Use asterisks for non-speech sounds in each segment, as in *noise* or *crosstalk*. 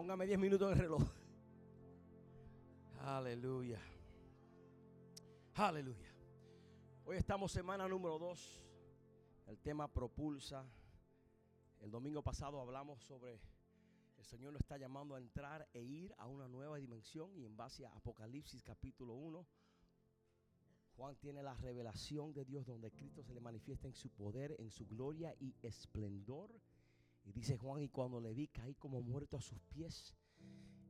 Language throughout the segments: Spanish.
Póngame 10 minutos en el reloj. Aleluya. Aleluya. Hoy estamos semana número 2. El tema propulsa. El domingo pasado hablamos sobre el Señor nos está llamando a entrar e ir a una nueva dimensión y en base a Apocalipsis capítulo 1 Juan tiene la revelación de Dios donde Cristo se le manifiesta en su poder, en su gloria y esplendor. Y dice Juan, y cuando le vi caí como muerto a sus pies.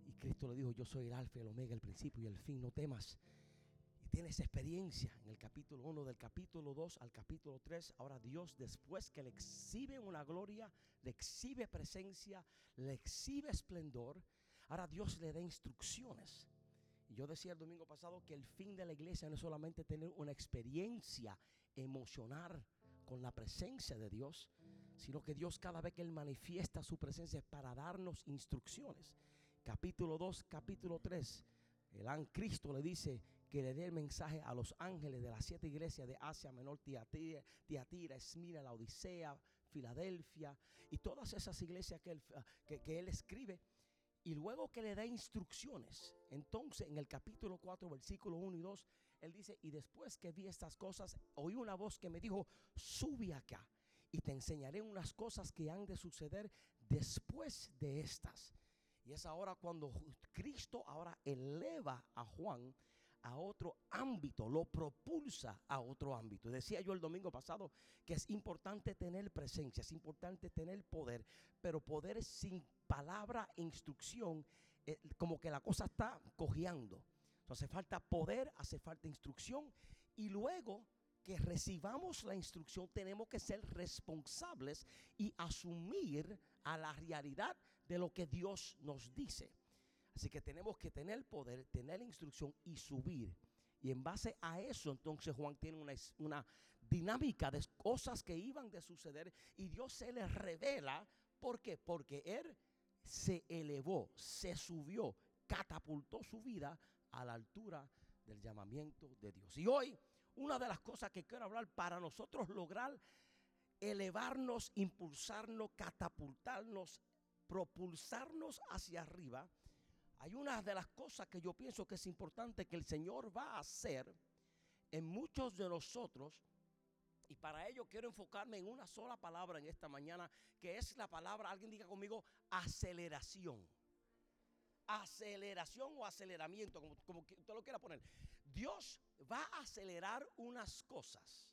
Y Cristo le dijo, yo soy el alfa y el omega, el principio y el fin, no temas. Y tiene esa experiencia en el capítulo 1, del capítulo 2 al capítulo 3. Ahora Dios, después que le exhibe una gloria, le exhibe presencia, le exhibe esplendor, ahora Dios le da instrucciones yo decía el domingo pasado que el fin de la iglesia no es solamente tener una experiencia emocional con la presencia de Dios, sino que Dios cada vez que Él manifiesta su presencia es para darnos instrucciones. Capítulo 2, capítulo 3, el Cristo le dice que le dé el mensaje a los ángeles de las siete iglesias de Asia Menor, Tiatira, Tiatira Esmina, la Odisea, Filadelfia y todas esas iglesias que que él escribe y luego que le da instrucciones, entonces en el capítulo 4, versículo 1 y 2, él dice, y después que vi estas cosas, oí una voz que me dijo, sube acá y te enseñaré unas cosas que han de suceder después de estas. Y es ahora cuando Cristo ahora eleva a Juan a otro ámbito, lo propulsa a otro ámbito. Decía yo el domingo pasado que es importante tener presencia, es importante tener poder, pero poder sin palabra e instrucción, eh, como que la cosa está cojeando. Entonces hace falta poder, hace falta instrucción y luego que recibamos la instrucción tenemos que ser responsables y asumir a la realidad de lo que Dios nos dice. Así que tenemos que tener poder, tener la instrucción y subir. Y en base a eso, entonces Juan tiene una, una, dinámica de cosas que iban de suceder y Dios se le revela. ¿Por qué? Porque Él se elevó, se subió, catapultó su vida a la altura del llamamiento de Dios. Y hoy, una de las cosas que quiero hablar para nosotros lograr elevarnos, impulsarnos, catapultarnos, propulsarnos hacia arriba, hay una de las cosas que yo pienso que es importante que el Señor va a hacer en muchos de nosotros. Y para ello quiero enfocarme en una sola palabra en esta mañana, que es la palabra, alguien diga conmigo, aceleración. Aceleración o aceleramiento, como, como usted lo quiera poner. Dios va a acelerar unas cosas.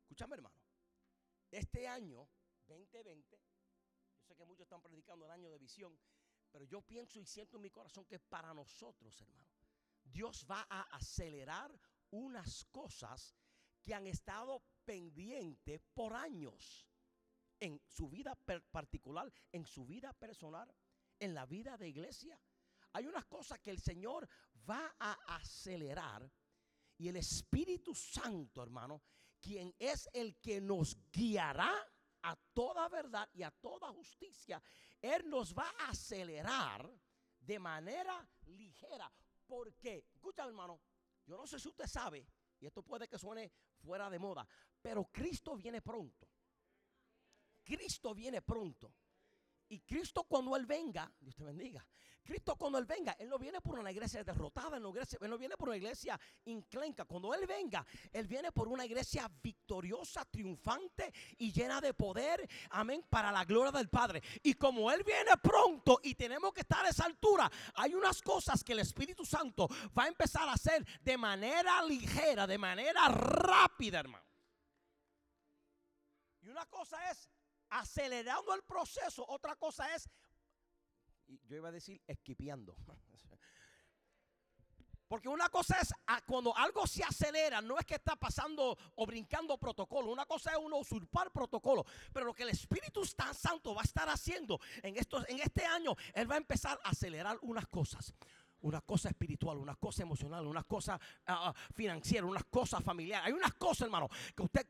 Escúchame hermano. Este año 2020, yo sé que muchos están predicando el año de visión, pero yo pienso y siento en mi corazón que para nosotros, hermano, Dios va a acelerar unas cosas que han estado pendientes por años en su vida particular, en su vida personal, en la vida de iglesia. Hay unas cosas que el Señor va a acelerar y el Espíritu Santo, hermano, quien es el que nos guiará a toda verdad y a toda justicia, Él nos va a acelerar de manera ligera. Porque, escucha hermano, yo no sé si usted sabe, y esto puede que suene fuera de moda, pero Cristo viene pronto. Cristo viene pronto. Y Cristo cuando Él venga, Dios te bendiga, Cristo cuando Él venga, Él no viene por una iglesia derrotada, Él no, viene por una iglesia inclenca. Cuando Él venga, Él viene por una iglesia victoriosa, triunfante y llena de poder, amén, para la gloria del Padre. Y como Él viene pronto y tenemos que estar a esa altura, hay unas cosas que el Espíritu Santo va a empezar a hacer de manera ligera, de manera rápida, hermano. Y una cosa es acelerando el proceso. Otra cosa es, yo iba a decir, esquipeando. *laughs* Porque una cosa es ah, cuando algo se acelera, no es que está pasando o brincando protocolo. Una cosa es uno usurpar protocolo. Pero lo que el Espíritu Santo va a estar haciendo en, estos, en este año, Él va a empezar a acelerar unas cosas. Una cosa espiritual, una cosa emocional, una cosa ah, financiera, una cosa familiar. Hay unas cosas, hermano, que usted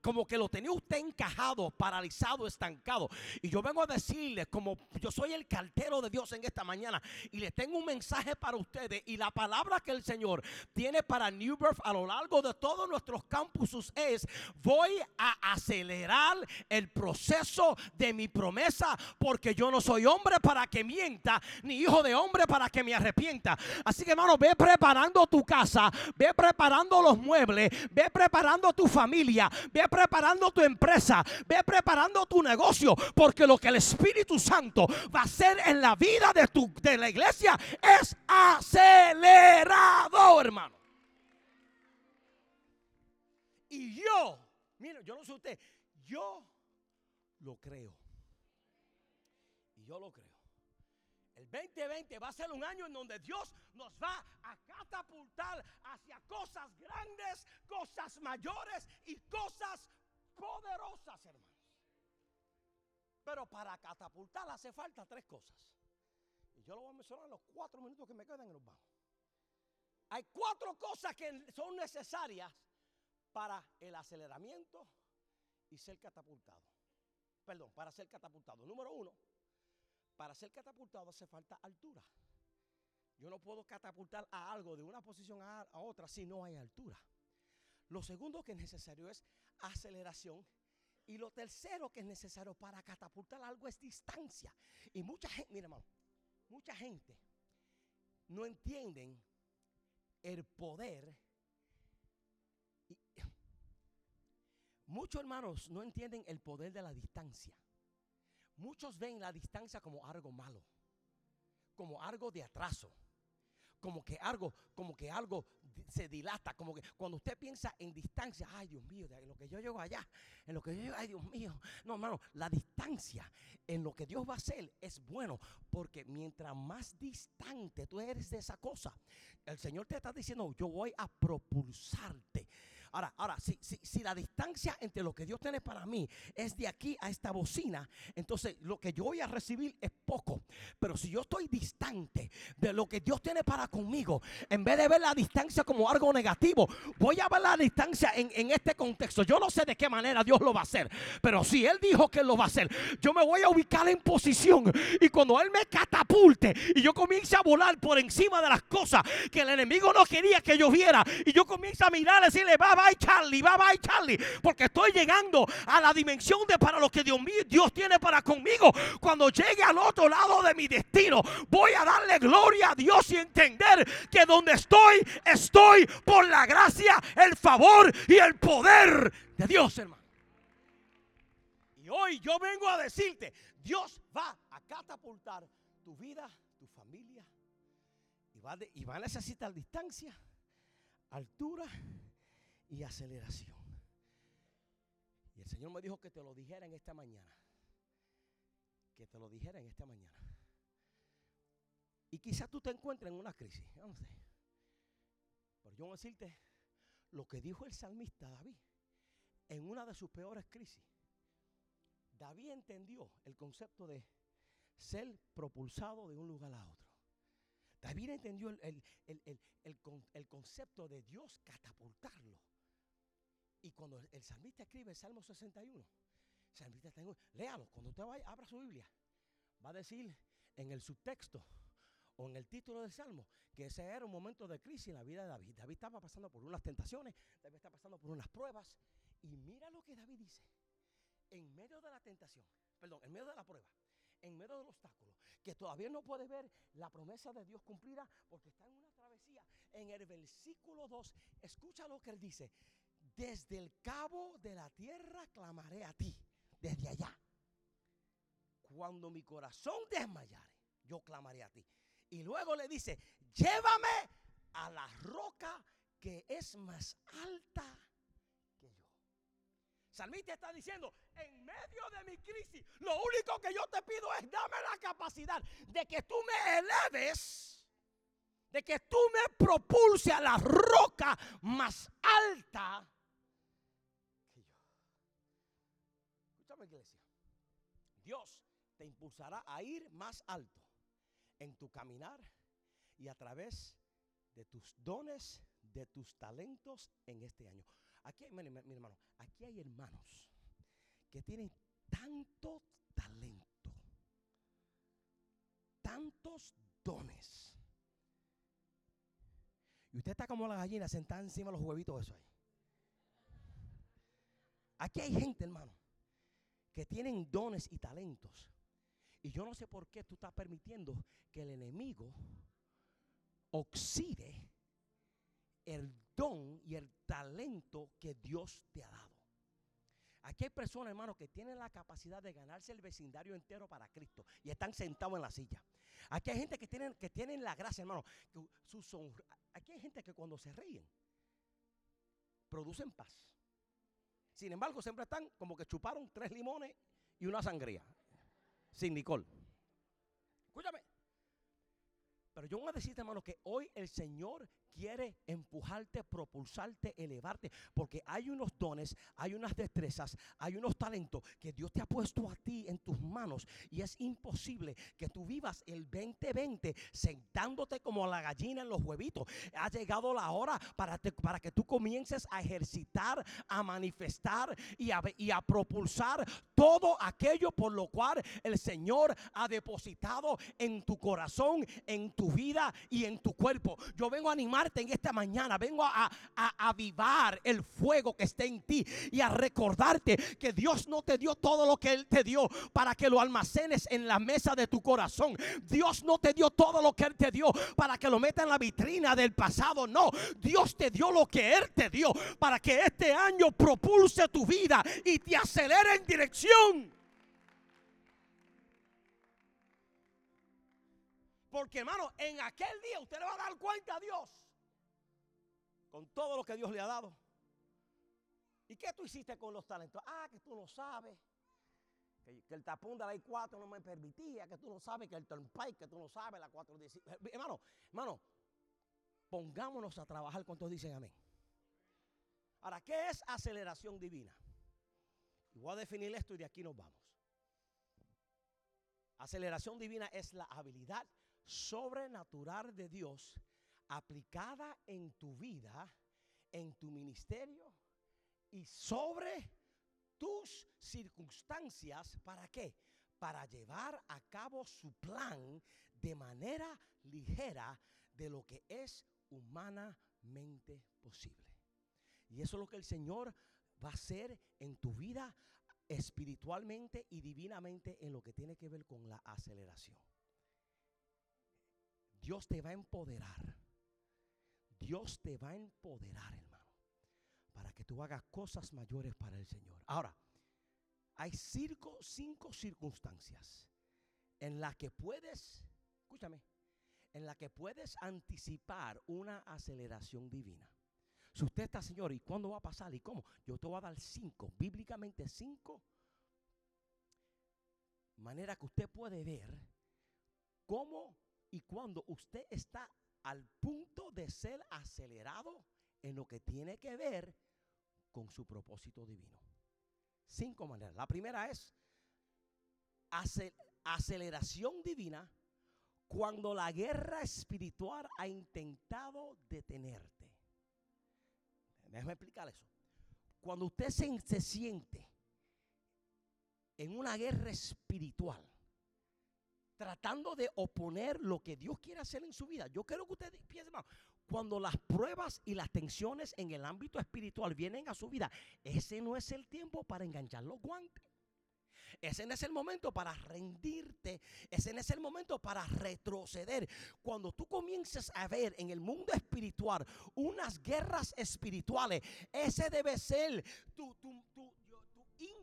como que lo tenía usted encajado, paralizado, estancado. Y yo vengo a decirle, como yo soy el cartero de Dios en esta mañana, y le tengo un mensaje para ustedes. Y la palabra que el Señor tiene para New Birth a lo largo de todos nuestros campuses es: voy a acelerar el proceso de mi promesa, porque yo no soy hombre para que mienta, ni hijo de hombre para que me arrepienta. Así que, hermano, ve preparando tu casa, ve preparando los muebles, ve preparando tu familia, ve preparando tu empresa, ve preparando tu negocio, porque lo que el Espíritu Santo va a hacer en la vida de, tu, de la iglesia es acelerado, hermano. Y yo, mire, yo no sé usted, yo lo creo. Y yo lo creo. El 2020 va a ser un año en donde Dios nos va a catapultar hacia cosas grandes, cosas mayores y cosas poderosas, hermanos. Pero para catapultar hace falta tres cosas. Y yo lo voy a mencionar en los cuatro minutos que me quedan en los vamos. Hay cuatro cosas que son necesarias para el aceleramiento y ser catapultado. Perdón, para ser catapultado. Número uno, para ser catapultado hace falta altura. Yo no puedo catapultar a algo de una posición a, otra si no hay altura. Lo segundo que es necesario es aceleración. Y lo tercero que es necesario para catapultar algo es distancia. Y mucha gente, mira hermano, mucha gente no entienden el poder. *clears throat* muchos hermanos no entienden el poder de la distancia. Muchos ven la distancia como algo malo, como algo de atraso, como que algo, como que algo se dilata, como que cuando usted piensa en distancia, ay Dios mío, en lo que yo llego allá, en lo que yo llego, ay Dios mío. No, hermano, la distancia en lo que Dios va a hacer es bueno, porque mientras más distante tú eres de esa cosa, el Señor te está diciendo, yo voy a propulsarte Ahora, ahora, si, si, si la distancia entre lo que Dios tiene para mí es de aquí a esta bocina, entonces lo que yo voy a recibir es poco. Pero si yo estoy distante de lo que Dios tiene para conmigo, en vez de ver la distancia como algo negativo, voy a ver la distancia en, en este contexto. Yo no sé de qué manera Dios lo va a hacer, pero si Él dijo que lo va a hacer, yo me voy a ubicar en posición y cuando Él me catapulte y yo comience a volar por encima de las cosas que el enemigo no quería que yo viera y yo comienzo a mirar y decirle, va, bye Charlie, bye bye Charlie, porque estoy llegando a la dimensión de para lo que Dios, Dios tiene para conmigo. Cuando llegue al otro lado de mi destino, voy a darle gloria a Dios y entender que donde estoy, estoy por la gracia, el favor y el poder de Dios, hermano. Y hoy yo vengo a decirte, Dios va a catapultar tu vida, tu familia, y va, y va a necesitar distancia, altura y aceleración. Y el Señor me dijo que te lo dijera en esta mañana. Que te lo dijera en esta mañana. Y quizás tú te encuentres en una crisis. no sé. Pero yo voy a decirte lo que dijo el salmista David en una de sus peores crisis. David entendió el concepto de ser propulsado de un lugar a otro. David entendió el, el concepto de Dios catapultarlo. Y cuando el salmista escribe el Salmo 61, el salmista está léalo, cuando usted vaya, abra su Biblia, va a decir en el subtexto o en el título del Salmo que ese era un momento de crisis en la vida de David. David estaba pasando por unas tentaciones, David estaba pasando por unas pruebas. Y mira lo que David dice. En medio de la tentación, perdón, en medio de la prueba, en medio del obstáculo, que todavía no puede ver la promesa de Dios cumplida porque está en una travesía. En el versículo 2, escucha lo que él dice desde el cabo de la tierra clamaré a ti, desde allá. Cuando mi corazón desmayare, yo clamaré a ti. Y luego le dice, llévame a la roca que es más alta que yo. Salmista está diciendo, en medio de mi crisis, lo único que yo te pido es dame la capacidad de que tú me eleves, de que tú me propulse a la roca más alta Dios te impulsará a ir más alto en tu caminar y a través de tus dones, de tus talentos en este año. Aquí, mi, mi hermano, aquí hay hermanos que tienen tanto talento, tantos dones. Y usted está como la gallina sentada encima de los huevitos eso ahí. Aquí hay gente, hermano, que tienen dones y talentos. Y yo no sé por qué tú estás permitiendo que el enemigo oxide el don y el talento que Dios te ha dado. Aquí hay personas, hermano, que tienen la capacidad de ganarse el vecindario entero para Cristo y están sentados en la silla. Aquí hay gente que tienen, que tienen la gracia, hermano. aquí hay gente que cuando se ríen, producen paz. Sin embargo, siempre están como que chuparon tres limones y una sangría. Sin Nicole. Escúchame. Pero yo voy a decirte, hermano, que hoy el Señor quiere empujarte, propulsarte, elevarte, porque hay unos dones, hay unas destrezas, hay unos talentos que Dios te ha puesto a ti en tus manos y es imposible que tú vivas el 2020 sentándote como la gallina en los huevitos. Ha llegado la hora para, para que tú comiences a ejercitar, a manifestar y a, y a propulsar todo aquello por lo cual el Señor ha depositado en tu corazón, en tu vida y en tu cuerpo. Yo vengo a animar en esta mañana. Vengo a, avivar el fuego que está en ti y a recordarte que Dios no te dio todo lo que Él te dio para que lo almacenes en la mesa de tu corazón. Dios no te dio todo lo que Él te dio para que lo meta en la vitrina del pasado. No, Dios te dio lo que Él te dio para que este año propulse tu vida y te acelere en dirección. Porque hermano, en aquel día usted le va a dar cuenta a Dios con todo lo que Dios le ha dado. ¿Y qué tú hiciste con los talentos? Ah, que tú no sabes. Que, el tapón de la I4 no me permitía, que tú no sabes que el turnpike, que tú no sabes la 415. Eh, hermano, hermano, pongámonos a trabajar con todos dicen amén. Ahora, ¿qué es aceleración divina? voy a definir esto y de aquí nos vamos. Aceleración divina es la habilidad sobrenatural de Dios aplicada en tu vida, en tu ministerio y sobre tus circunstancias. ¿Para qué? Para llevar a cabo su plan de manera ligera de lo que es humanamente posible. Y eso es lo que el Señor va a hacer en tu vida espiritualmente y divinamente en lo que tiene que ver con la aceleración. Dios te va a empoderar Dios te va a empoderar, hermano, para que tú hagas cosas mayores para el Señor. Ahora, hay cinco, circunstancias en las que puedes, escúchame, en las que puedes anticipar una aceleración divina. Si usted está, Señor, ¿y cuándo va a pasar? ¿Y cómo? Yo te voy a dar cinco, bíblicamente cinco, manera que usted puede ver cómo y cuándo usted está al punto de ser acelerado en lo que tiene que ver con su propósito divino. Cinco maneras. La primera es aceleración divina cuando la guerra espiritual ha intentado detenerte. Déjame explicar eso. Cuando usted se, se siente en una guerra espiritual, tratando de oponer lo que Dios quiere hacer en su vida. Yo quiero que usted piense, cuando las pruebas y las tensiones en el ámbito espiritual vienen a su vida, ese no es el tiempo para enganchar los guantes. Ese no es el momento para rendirte. Ese no es el momento para retroceder. Cuando tú comiences a ver en el mundo espiritual unas guerras espirituales, ese debe ser tu, tu, tu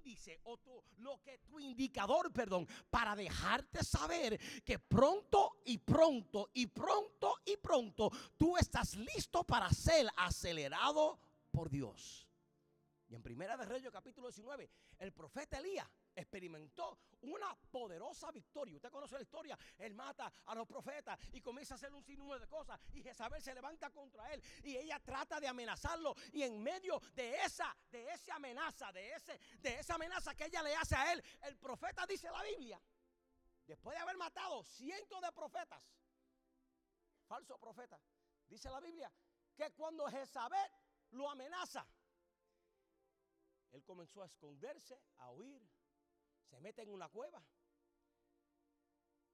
índice o tu, lo que tu indicador, perdón, para dejarte saber que pronto y pronto y pronto y pronto tú estás listo para ser acelerado por Dios. Y en Primera de Reyes capítulo 19, el profeta Elías experimentó una poderosa victoria. Usted conoce la historia. Él mata a los profetas y comienza a hacer un sinnúmero de cosas. Y Jezabel se levanta contra él. Y ella trata de amenazarlo. Y en medio de esa, de esa amenaza, de, ese, de esa amenaza que ella le hace a él, el profeta dice la Biblia. Después de haber matado cientos de profetas, falso profeta. Dice la Biblia que cuando Jezabel lo amenaza, él comenzó a esconderse, a huir, se mete en una cueva.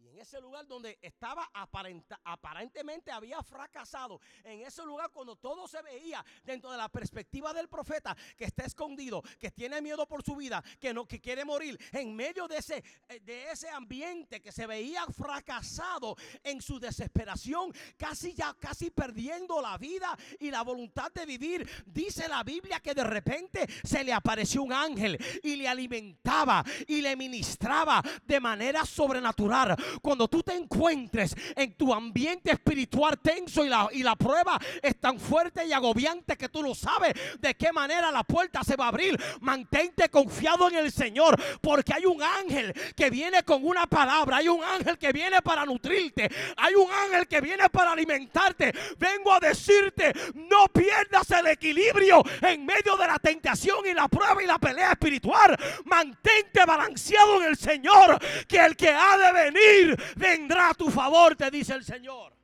Y en ese lugar donde estaba aparentemente había fracasado, en ese lugar cuando todo se veía dentro de la perspectiva del profeta que está escondido, que tiene miedo por su vida, que no que quiere morir, en medio de ese eh, de ese ambiente que se veía fracasado en su desesperación, casi ya casi perdiendo la vida y la voluntad de vivir, dice la Biblia que de repente se le apareció un ángel y le alimentaba y le ministraba de manera sobrenatural cuando tú te encuentres en tu ambiente espiritual tenso y la, y la prueba es tan fuerte y agobiante que tú no sabes de qué manera la puerta se va a abrir, mantente confiado en el Señor, porque hay un ángel que viene con una palabra, hay un ángel que viene para nutrirte, hay un ángel que viene para alimentarte. Vengo a decirte, no pierdas el equilibrio en medio de la tentación y la prueba y la pelea espiritual. Mantente balanceado en el Señor, que el que ha de venir vendrá a tu favor, te dice el Señor.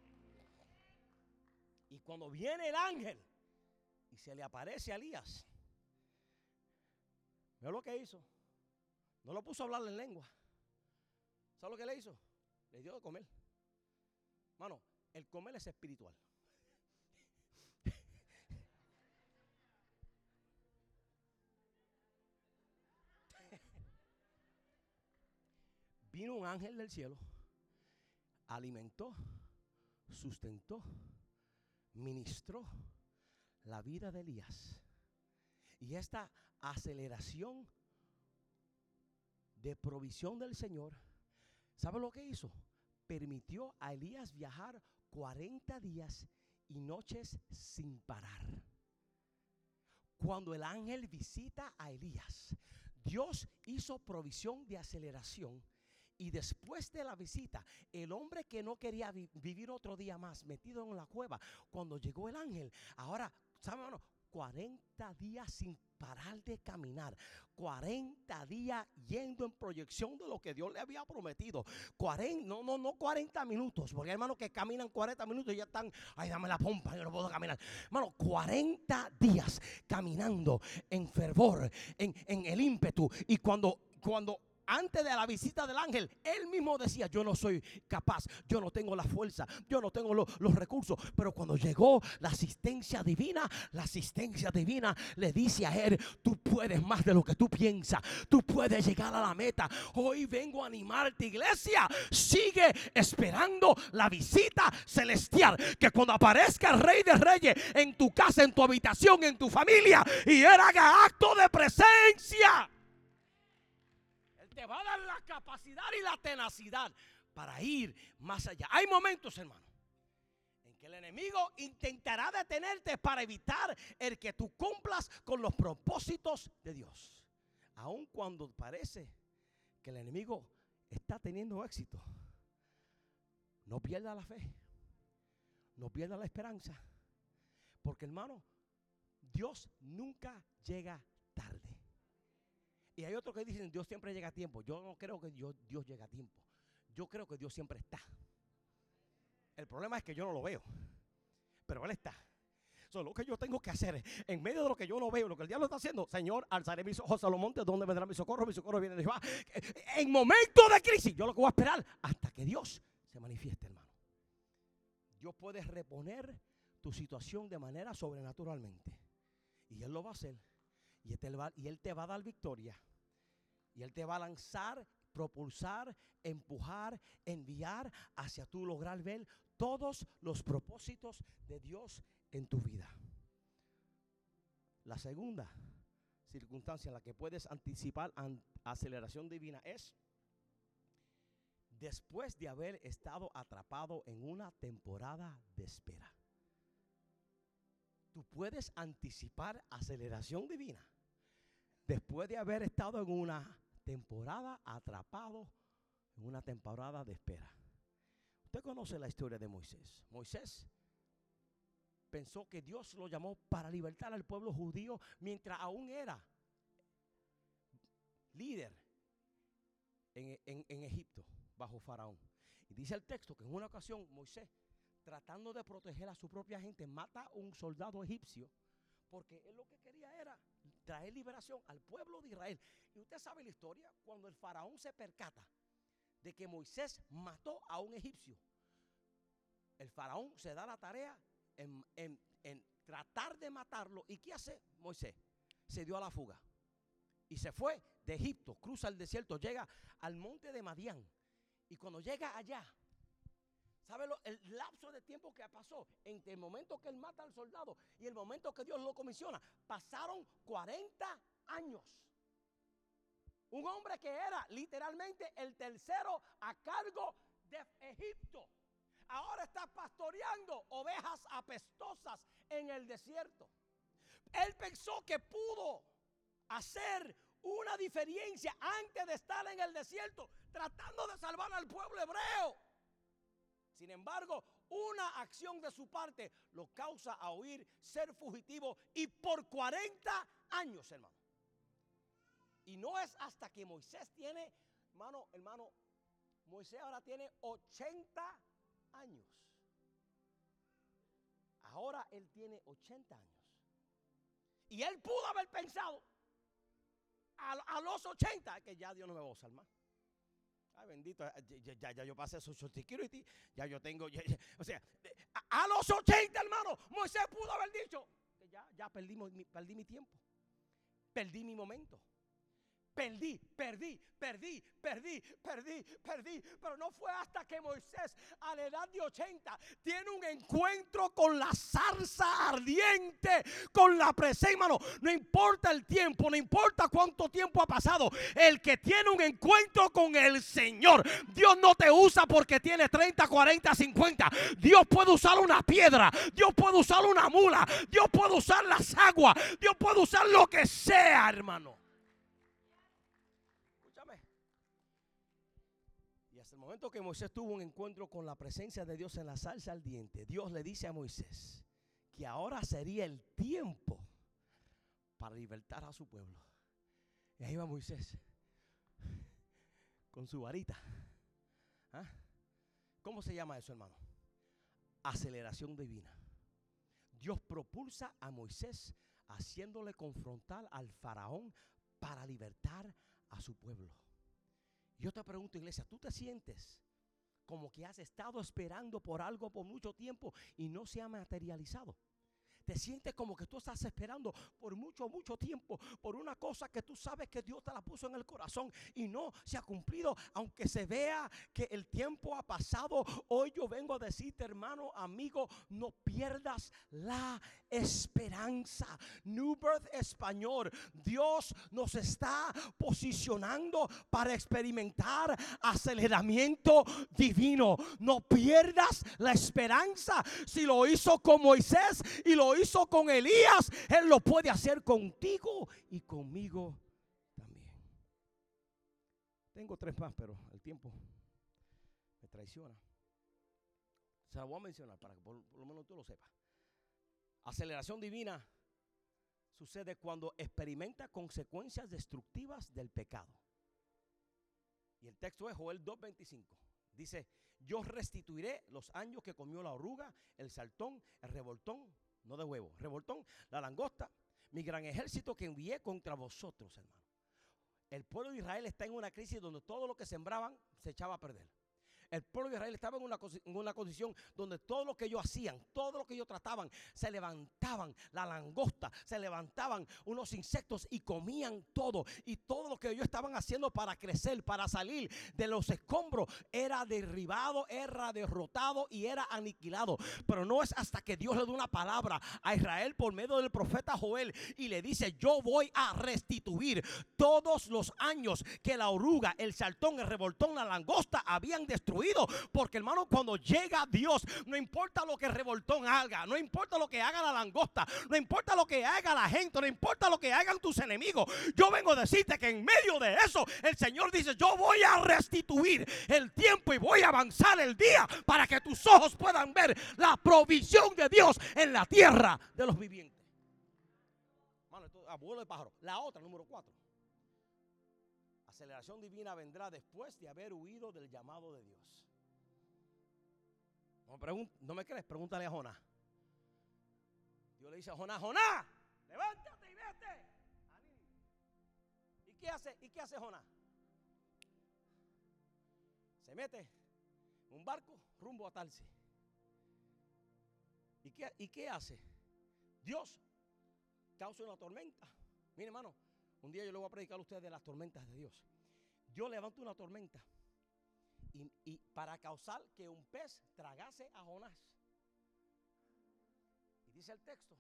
Y cuando viene el ángel y se le aparece a Elías, ve lo que hizo. No lo puso a hablar en lengua. ¿Sabes lo que le hizo? Le dio de comer. Mano, el comer es espiritual. Vino un ángel del cielo, alimentó, sustentó, ministró la vida de Elías. Y esta aceleración de provisión del Señor, ¿sabe lo que hizo? Permitió a Elías viajar 40 días y noches sin parar. Cuando el ángel visita a Elías, Dios hizo provisión de aceleración y después de la visita, el hombre que no quería vivir otro día más metido en la cueva, cuando llegó el ángel, ahora, ¿saben? Bueno, 40 días sin parar de caminar. 40 días yendo en proyección de lo que Dios le había prometido. 40, no, no, no 40 minutos. Porque hay hermanos que caminan 40 minutos y ya están, ay, dame la pompa, yo no puedo caminar. Hermano, 40 días caminando en fervor, en, en el ímpetu. Y cuando, cuando antes de la visita del ángel, él mismo decía, yo no soy capaz, yo no tengo la fuerza, yo no tengo los recursos. Pero cuando llegó la asistencia divina, la asistencia divina le dice a él, tú puedes más de lo que tú piensas, tú puedes llegar a la meta. Hoy vengo a animarte, iglesia, sigue esperando la visita celestial, que cuando aparezca el rey de reyes en tu casa, en tu habitación, en tu familia, y él haga acto de presencia te va a dar la capacidad y la tenacidad para ir más allá. Hay momentos, hermano, en que el enemigo intentará detenerte para evitar el que tú cumplas con los propósitos de Dios. Aun cuando parece que el enemigo está teniendo éxito, no pierda la fe, no pierda la esperanza, porque hermano, Dios nunca llega. Y hay otros que dicen, Dios siempre llega a tiempo. Yo no creo que Dios, Dios llega a tiempo. Yo creo que Dios siempre está. El problema es que yo no lo veo. Pero Él está. So, lo que yo tengo que hacer en medio de lo que yo no veo, lo que el diablo está haciendo, Señor, alzaré mis ojos a los montes, donde vendrá mi socorro? Mi socorro viene de Jehová. En momento de crisis, yo lo que voy a esperar hasta que Dios se manifieste, hermano. Dios puede reponer tu situación de manera sobrenaturalmente. Y Él lo va a hacer. Y él te va a dar victoria. Y Él te va a lanzar, propulsar, empujar, enviar hacia tu lograr ver todos los propósitos de Dios en tu vida. La segunda circunstancia en la que puedes anticipar aceleración divina es después de haber estado atrapado en una temporada de espera. Tú puedes anticipar aceleración divina después de haber estado en una temporada atrapado en una temporada de espera. Usted conoce la historia de Moisés. Moisés pensó que Dios lo llamó para libertar al pueblo judío mientras aún era líder en, en Egipto bajo Faraón. Y dice el texto que en una ocasión Moisés tratando de proteger a su propia gente, mata a un soldado egipcio, porque él lo que quería era traer liberación al pueblo de Israel. Y usted sabe la historia, cuando el faraón se percata de que Moisés mató a un egipcio, el faraón se da la tarea en, en tratar de matarlo. ¿Y qué hace Moisés? Se dio a la fuga. Y se fue de Egipto, cruza el desierto, llega al monte de Madián. Y cuando llega allá, ¿sabe el lapso de tiempo que pasó entre el momento que él mata al soldado y el momento que Dios lo comisiona? Pasaron 40 años. Un hombre que era literalmente el tercero a cargo de Egipto. Ahora está pastoreando ovejas apestosas en el desierto. Él pensó que pudo hacer una diferencia antes de estar en el desierto, tratando de salvar al pueblo hebreo. Sin embargo, una acción de su parte lo causa a oír ser fugitivo y por 40 años, hermano. Y no es hasta que Moisés tiene, hermano, hermano, Moisés ahora tiene 80 años. Ahora él tiene 80 años. Y él pudo haber pensado a, los 80, que ya Dios no me va a usar más. Ay, bendito, ya, ya, yo pasé Social Security, ya yo tengo, o sea, a, los 80, hermano, Moisés pudo haber dicho, ya, ya perdí mi tiempo, perdí mi momento. Perdí, perdí, perdí, perdí, perdí, perdí. Pero no fue hasta que Moisés a la edad de 80 tiene un encuentro con la zarza ardiente, con la presencia. Hermano, no importa el tiempo, no importa cuánto tiempo ha pasado. El que tiene un encuentro con el Señor, Dios no te usa porque tiene 30, 40, 50. Dios puede usar una piedra, Dios puede usar una mula, Dios puede usar las aguas, Dios puede usar lo que sea, hermano. Momento que Moisés tuvo un encuentro con la presencia de Dios en la salsa al diente, Dios le dice a Moisés que ahora sería el tiempo para libertar a su pueblo. Y ahí va Moisés con su varita. ¿Ah? ¿Cómo se llama eso, hermano? Aceleración divina. Dios propulsa a Moisés haciéndole confrontar al faraón para libertar a su pueblo. Yo te pregunto, iglesia, ¿tú te sientes como que has estado esperando por algo por mucho tiempo y no se ha materializado? Te sientes como que tú estás esperando por mucho, mucho tiempo por una cosa que tú sabes que Dios te la puso en el corazón y no se ha cumplido, aunque se vea que el tiempo ha pasado. Hoy yo vengo a decirte, hermano, amigo, no pierdas la esperanza. New Birth Español, Dios nos está posicionando para experimentar aceleramiento divino. No pierdas la esperanza. Si lo hizo con Moisés y lo hizo con Elías, Él lo puede hacer contigo y conmigo también. Tengo tres más, pero el tiempo me traiciona. Se la voy a mencionar para que por, lo menos tú lo sepas. Aceleración divina sucede cuando experimenta consecuencias destructivas del pecado. Y el texto es Joel 2.25. Dice, yo restituiré los años que comió la oruga, el saltón, el revoltón, no de huevo, revoltón, la langosta, mi gran ejército que envié contra vosotros, hermano. El pueblo de Israel está en una crisis donde todo lo que sembraban se echaba a perder. El pueblo de Israel estaba en una, una condición donde todo lo que ellos hacían, todo lo que ellos trataban, se levantaban la langosta, se levantaban unos insectos y comían todo. Y todo lo que ellos estaban haciendo para crecer, para salir de los escombros, era derribado, era derrotado y era aniquilado. Pero no es hasta que Dios le da una palabra a Israel por medio del profeta Joel y le dice, yo voy a restituir todos los años que la oruga, el saltón, el revoltón, la langosta habían destruido porque hermano, cuando llega Dios, no importa lo que revoltón haga, no importa lo que haga la langosta, no importa lo que haga la gente, no importa lo que hagan tus enemigos. Yo vengo a decirte que en medio de eso, el Señor dice, yo voy a restituir el tiempo y voy a avanzar el día para que tus ojos puedan ver la provisión de Dios en la tierra de los vivientes. abuelo de pájaro. La otra, número cuatro aceleración divina vendrá después de haber huido del llamado de Dios. No, me crees, pregúntale a Jonás. Dios le dice a Jonás, Jonás, levántate y vete. ¿Y qué hace? ¿Y qué hace Jonás? Se mete en un barco rumbo a Tarsi. ¿Y qué, ¿Y qué hace? Dios causa una tormenta. Mire, hermano, un día yo le voy a predicar a ustedes de las tormentas de Dios. Dios levanta una tormenta y, para causar que un pez tragase a Jonás. Y dice el texto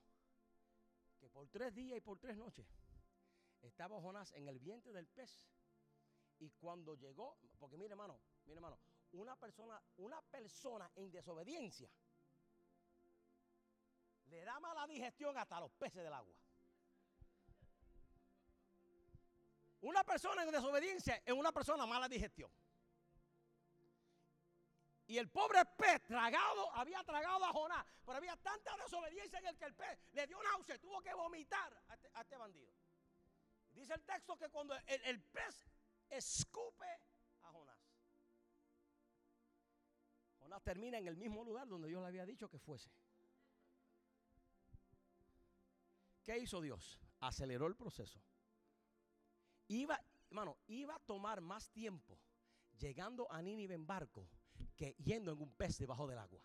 que por tres días y por tres noches estaba Jonás en el vientre del pez. Y cuando llegó, porque mire hermano, mire hermano, una persona, una persona en desobediencia le da mala digestión hasta los peces del agua. Una persona en desobediencia es una persona mala digestión. Y el pobre pez tragado, había tragado a Jonás, pero había tanta desobediencia en el que el pez le dio náusea, tuvo que vomitar este, a este, bandido. Dice el texto que cuando el, el pez escupe a Jonás, Jonás termina en el mismo lugar donde Dios le había dicho que fuese. ¿Qué hizo Dios? Aceleró el proceso. Iba, hermano, iba a tomar más tiempo llegando a Nínive en barco que yendo en un pez debajo del agua.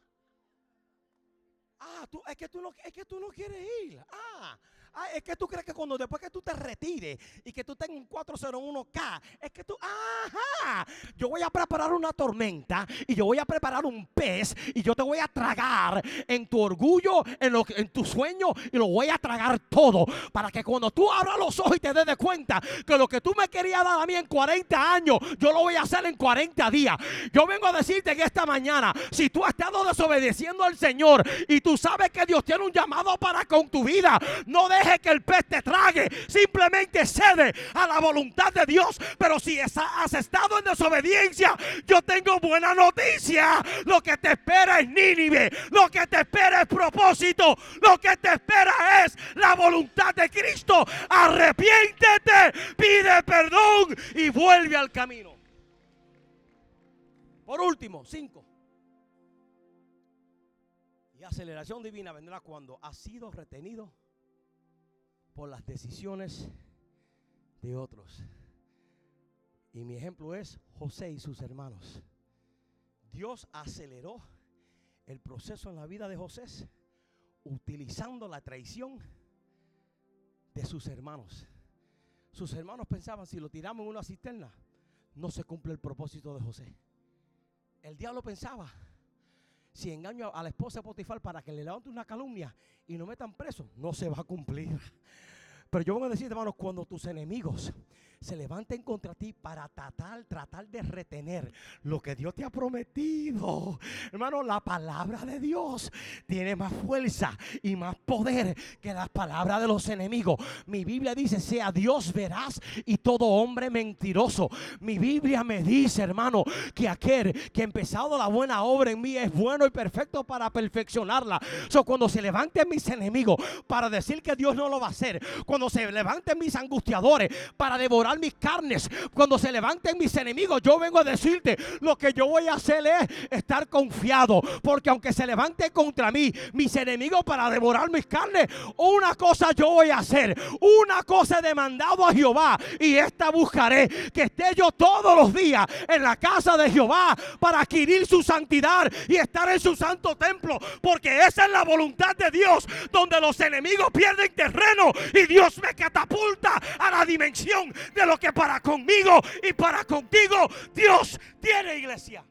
Ah, tú, es, que tú no, es que tú no quieres ir. Ah, Ah, es que tú crees que cuando después que tú te retires y que tú tengas un 401k, es que tú, ajá, yo voy a preparar una tormenta y yo voy a preparar un pez y yo te voy a tragar en tu orgullo, en, lo, en tu sueño y lo voy a tragar todo para que cuando tú abras los ojos y te des de cuenta que lo que tú me querías dar a mí en 40 años, yo lo voy a hacer en 40 días. Yo vengo a decirte que esta mañana, si tú has estado desobedeciendo al Señor y tú sabes que Dios tiene un llamado para con tu vida, no dejes deje que el pez te trague. Simplemente cede a la voluntad de Dios. Pero si has estado en desobediencia, yo tengo buena noticia. Lo que te espera es Nínive. Lo que te espera es propósito. Lo que te espera es la voluntad de Cristo. Arrepiéntete, pide perdón y vuelve al camino. Por último, cinco. Y aceleración divina vendrá cuando ha sido retenido por las decisiones de otros. Y mi ejemplo es José y sus hermanos. Dios aceleró el proceso en la vida de José utilizando la traición de sus hermanos. Sus hermanos pensaban, si lo tiramos en una cisterna, no se cumple el propósito de José. El diablo pensaba, si engaño a la esposa de Potifar para que le levante una calumnia y no metan preso, no se va a cumplir. *laughs* Pero yo voy a decir, hermanos, cuando tus enemigos se levanten contra ti para tratar, tratar de retener lo que Dios te ha prometido. Hermano, la palabra de Dios tiene más fuerza y más poder que las palabras de los enemigos. Mi Biblia dice, sea Dios verás y todo hombre mentiroso. Mi Biblia me dice, hermano, que aquel que ha empezado la buena obra en mí es bueno y perfecto para perfeccionarla. So, cuando se levanten mis enemigos para decir que Dios no lo va a hacer, cuando se levanten mis angustiadores para devorar mis carnes. Cuando se levanten mis enemigos, yo vengo a decirte, lo que yo voy a hacer es estar confiado. Porque aunque se levante contra mí mis enemigos para devorar mis carnes, una cosa yo voy a hacer. Una cosa he demandado a Jehová y esta buscaré. Que esté yo todos los días en la casa de Jehová para adquirir su santidad y estar en su santo templo. Porque esa es la voluntad de Dios, donde los enemigos pierden terreno y Dios me catapulta a la dimensión lo que para conmigo y para contigo Dios tiene iglesia.